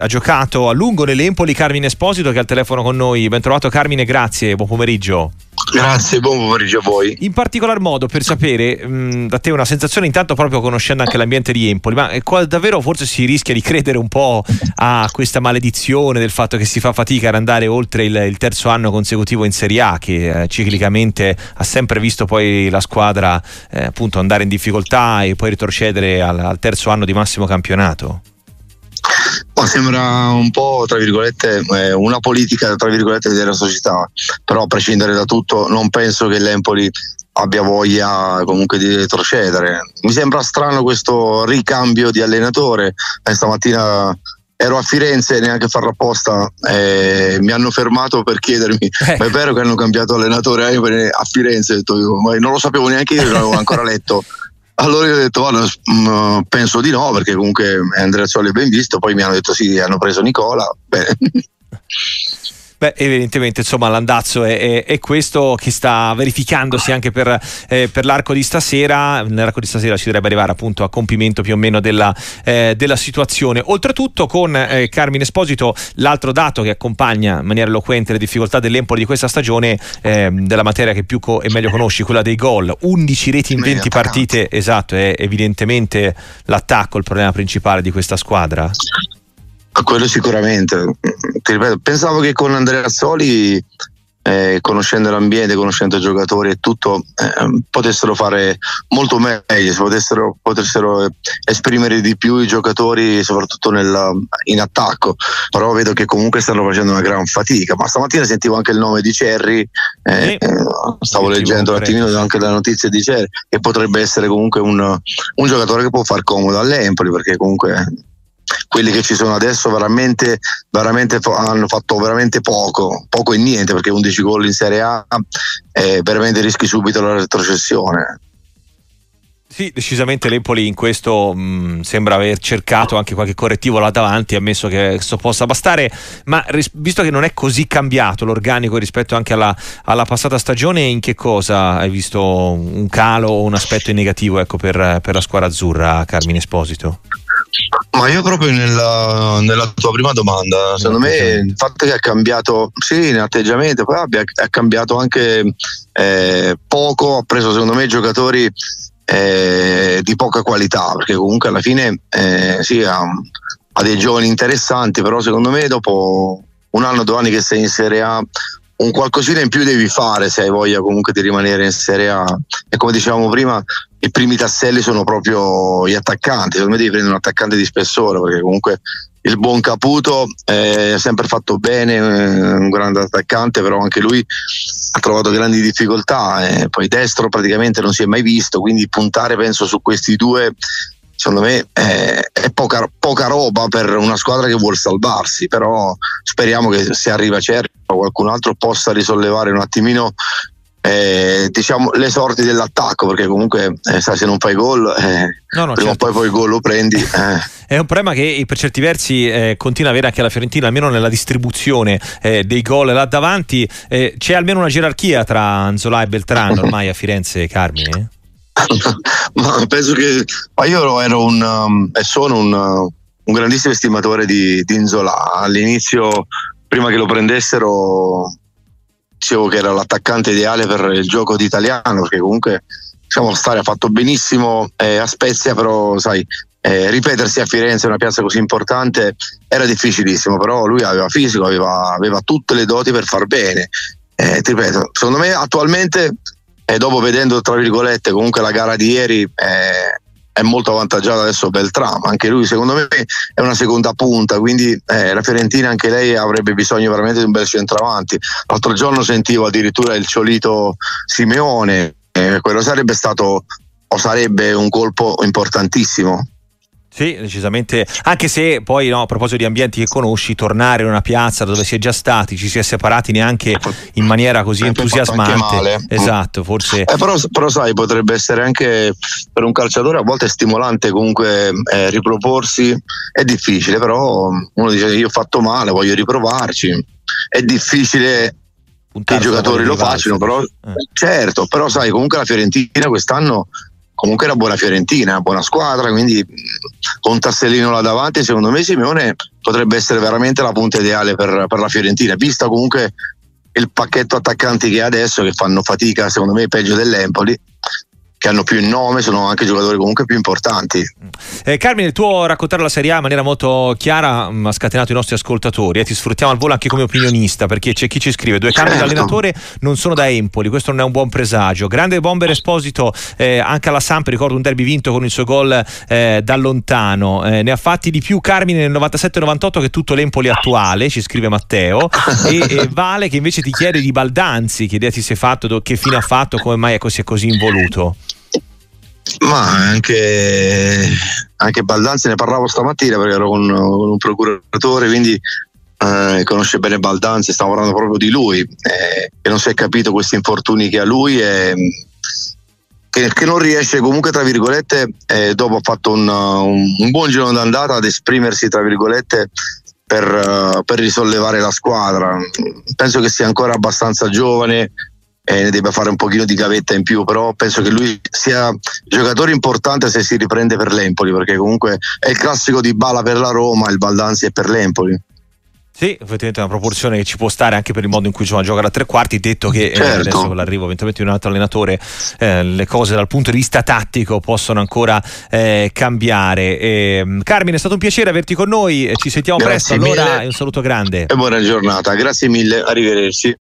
Ha giocato a lungo nell'Empoli Carmine Esposito che è al telefono con noi. Ben trovato Carmine, grazie, buon pomeriggio. Grazie, buon pomeriggio a voi. In particolar modo per sapere mh, da te una sensazione intanto proprio conoscendo anche l'ambiente di Empoli, ma eh, qua davvero forse si rischia di credere un po' a questa maledizione del fatto che si fa fatica ad andare oltre il, il terzo anno consecutivo in Serie A che eh, ciclicamente ha sempre visto poi la squadra eh, appunto andare in difficoltà e poi retrocedere al, al terzo anno di massimo campionato? Sembra un po' tra virgolette eh, una politica tra virgolette della società, però a prescindere da tutto non penso che l'Empoli abbia voglia comunque di retrocedere. Mi sembra strano questo ricambio di allenatore. Eh, stamattina ero a Firenze neanche a farla apposta eh, mi hanno fermato per chiedermi eh. ma è vero che hanno cambiato allenatore a Firenze detto io, ma non lo sapevo neanche io non l'avevo ancora letto allora io ho detto mm, penso di no perché comunque Andrea Zolli è ben visto, poi mi hanno detto sì, hanno preso Nicola. Beh. Beh, evidentemente insomma l'andazzo è, è, è, questo che sta verificandosi anche per, eh, per, l'arco di stasera. Nell'arco di stasera si dovrebbe arrivare appunto a compimento più o meno della, eh, della situazione. Oltretutto con eh, Carmine Esposito, l'altro dato che accompagna in maniera eloquente le difficoltà dell'Empoli di questa stagione, ehm, della materia che più co- e meglio conosci, quella dei gol. 11 reti in 20 partite, esatto, è evidentemente l'attacco il problema principale di questa squadra. Quello sicuramente. Ti ripeto, pensavo che con Andrea Soli, eh, conoscendo l'ambiente, conoscendo i giocatori e tutto, eh, potessero fare molto meglio, potessero, potessero, esprimere di più i giocatori, soprattutto nel, in attacco. Però vedo che comunque stanno facendo una gran fatica. Ma stamattina sentivo anche il nome di Cerri, eh, eh stavo leggendo un attimino anche la notizia di Cerri, che potrebbe essere comunque un, un giocatore che può far comodo all'Empoli, perché comunque quelli che ci sono adesso veramente, veramente hanno fatto veramente poco, poco e niente perché 11 gol in Serie A eh, veramente rischi subito la retrocessione. Sì, decisamente l'Empoli in questo mh, mm, sembra aver cercato anche qualche correttivo là davanti, ammesso che questo possa bastare, ma ris- visto che non è così cambiato l'organico rispetto anche alla, alla, passata stagione, in che cosa hai visto un calo o un aspetto in negativo ecco, per, per la squadra azzurra, Carmine Esposito? Ma io proprio nella, nella, tua prima domanda, secondo me il fatto che ha cambiato, sì, in atteggiamento, poi abbia, ha cambiato anche eh, poco, ha preso secondo me giocatori eh, di poca qualità, perché comunque alla fine eh, sì, ha, ha, dei giovani interessanti, però secondo me dopo un anno, due anni che sei in Serie A un qualcosina in più devi fare se hai voglia comunque di rimanere in Serie A e come dicevamo prima i primi tasselli sono proprio gli attaccanti secondo me devi prendere un attaccante di spessore perché comunque il buon Caputo è sempre fatto bene un grande attaccante però anche lui ha trovato grandi difficoltà e poi destro praticamente non si è mai visto quindi puntare penso su questi due secondo me è, è poca, poca, roba per una squadra che vuole salvarsi, però speriamo che se arriva Cerri o qualcun altro possa risollevare un attimino eh, diciamo, le sorti dell'attacco perché comunque eh, sai se non fai gol eh, no, no, prima certo. o poi poi il gol lo prendi eh. è un problema che per certi versi eh, continua ad avere anche la Fiorentina almeno nella distribuzione eh, dei gol là davanti c'è almeno una gerarchia tra Anzola e Beltrano ormai a Firenze Carmine? ma penso che ma io ero un um, e sono un, uh, un grandissimo estimatore di, di Inzola. All'inizio, prima che lo prendessero, dicevo che era l'attaccante ideale per il gioco d'italiano, perché comunque diciamo, Stare ha fatto benissimo eh, a Spezia, però sai, eh, ripetersi a Firenze, una piazza così importante, era difficilissimo, però lui aveva fisico, aveva, aveva tutte le doti per far bene. Eh, ti ripeto, secondo me attualmente e dopo vedendo tra virgolette comunque la gara di ieri eh, è molto avvantaggiato adesso Beltramo anche lui secondo me è una seconda punta quindi eh, la Fiorentina anche lei avrebbe bisogno veramente di un bel centravanti. L'altro giorno sentivo addirittura il ciolito Simeone eh, quello sarebbe stato o sarebbe un colpo importantissimo sì, decisamente. Anche se poi, no, a proposito di ambienti che conosci, tornare in una piazza dove si è già stati, ci si è separati neanche in maniera così entusiasmante. Esatto, forse. Eh, però, però, sai, potrebbe essere anche per un calciatore a volte stimolante comunque eh, riproporsi. È difficile, però uno dice io ho fatto male, voglio riprovarci. È difficile che i giocatori lo facciano, però eh. certo, però sai, comunque la Fiorentina quest'anno comunque una buona Fiorentina, buona squadra, quindi con Tassellino là davanti secondo me Simeone potrebbe essere veramente la punta ideale per, per la Fiorentina, vista comunque il pacchetto attaccanti che ha adesso che fanno fatica secondo me peggio dell'Empoli che hanno più il nome, sono anche giocatori comunque più importanti. Eh, Carmine, il tuo raccontare la Serie A in maniera molto chiara mh, mm, ha scatenato i nostri ascoltatori e eh, ti sfruttiamo al volo anche come opinionista perché c'è chi ci scrive due cambi certo. d'allenatore non sono da Empoli, questo non è un buon presagio. Grande bomber Esposito eh, anche alla Samp, ricordo un derby vinto con il suo gol eh, da lontano. Eh, ne ha fatti di più Carmine nel 97-98 che tutto l'Empoli attuale, ci scrive Matteo. e, e, Vale che invece ti chiede di Baldanzi, che idea ti sei fatto, che fine ha fatto, come mai è così, è così involuto. Ma anche, anche Baldanzi ne parlavo stamattina perché ero con, con un procuratore, quindi eh, conosce bene Baldanzi, stavo parlando proprio di lui, eh, che non si è capito questi infortuni che ha lui e che, che non riesce comunque, tra virgolette, eh, dopo ha fatto un, un, un, buon giro d'andata ad esprimersi, tra virgolette, per, uh, per risollevare la squadra. Penso che sia ancora abbastanza giovane, e ne debba fare un pochino di gavetta in più, però penso che lui sia giocatore importante se si riprende per l'Empoli, perché comunque è il classico di Bala per la Roma, il Baldanzi è per l'Empoli. Sì, effettivamente è una proporzione che ci può stare anche per il modo in cui gioca a giocare a tre quarti, detto che certo. eh, adesso con l'arrivo eventualmente di un altro allenatore eh, le cose dal punto di vista tattico possono ancora eh, cambiare. E, ehm, Carmine è stato un piacere averti con noi, ci sentiamo Grazie presto, allora un saluto grande. E buona giornata, grazie mille, arrivederci.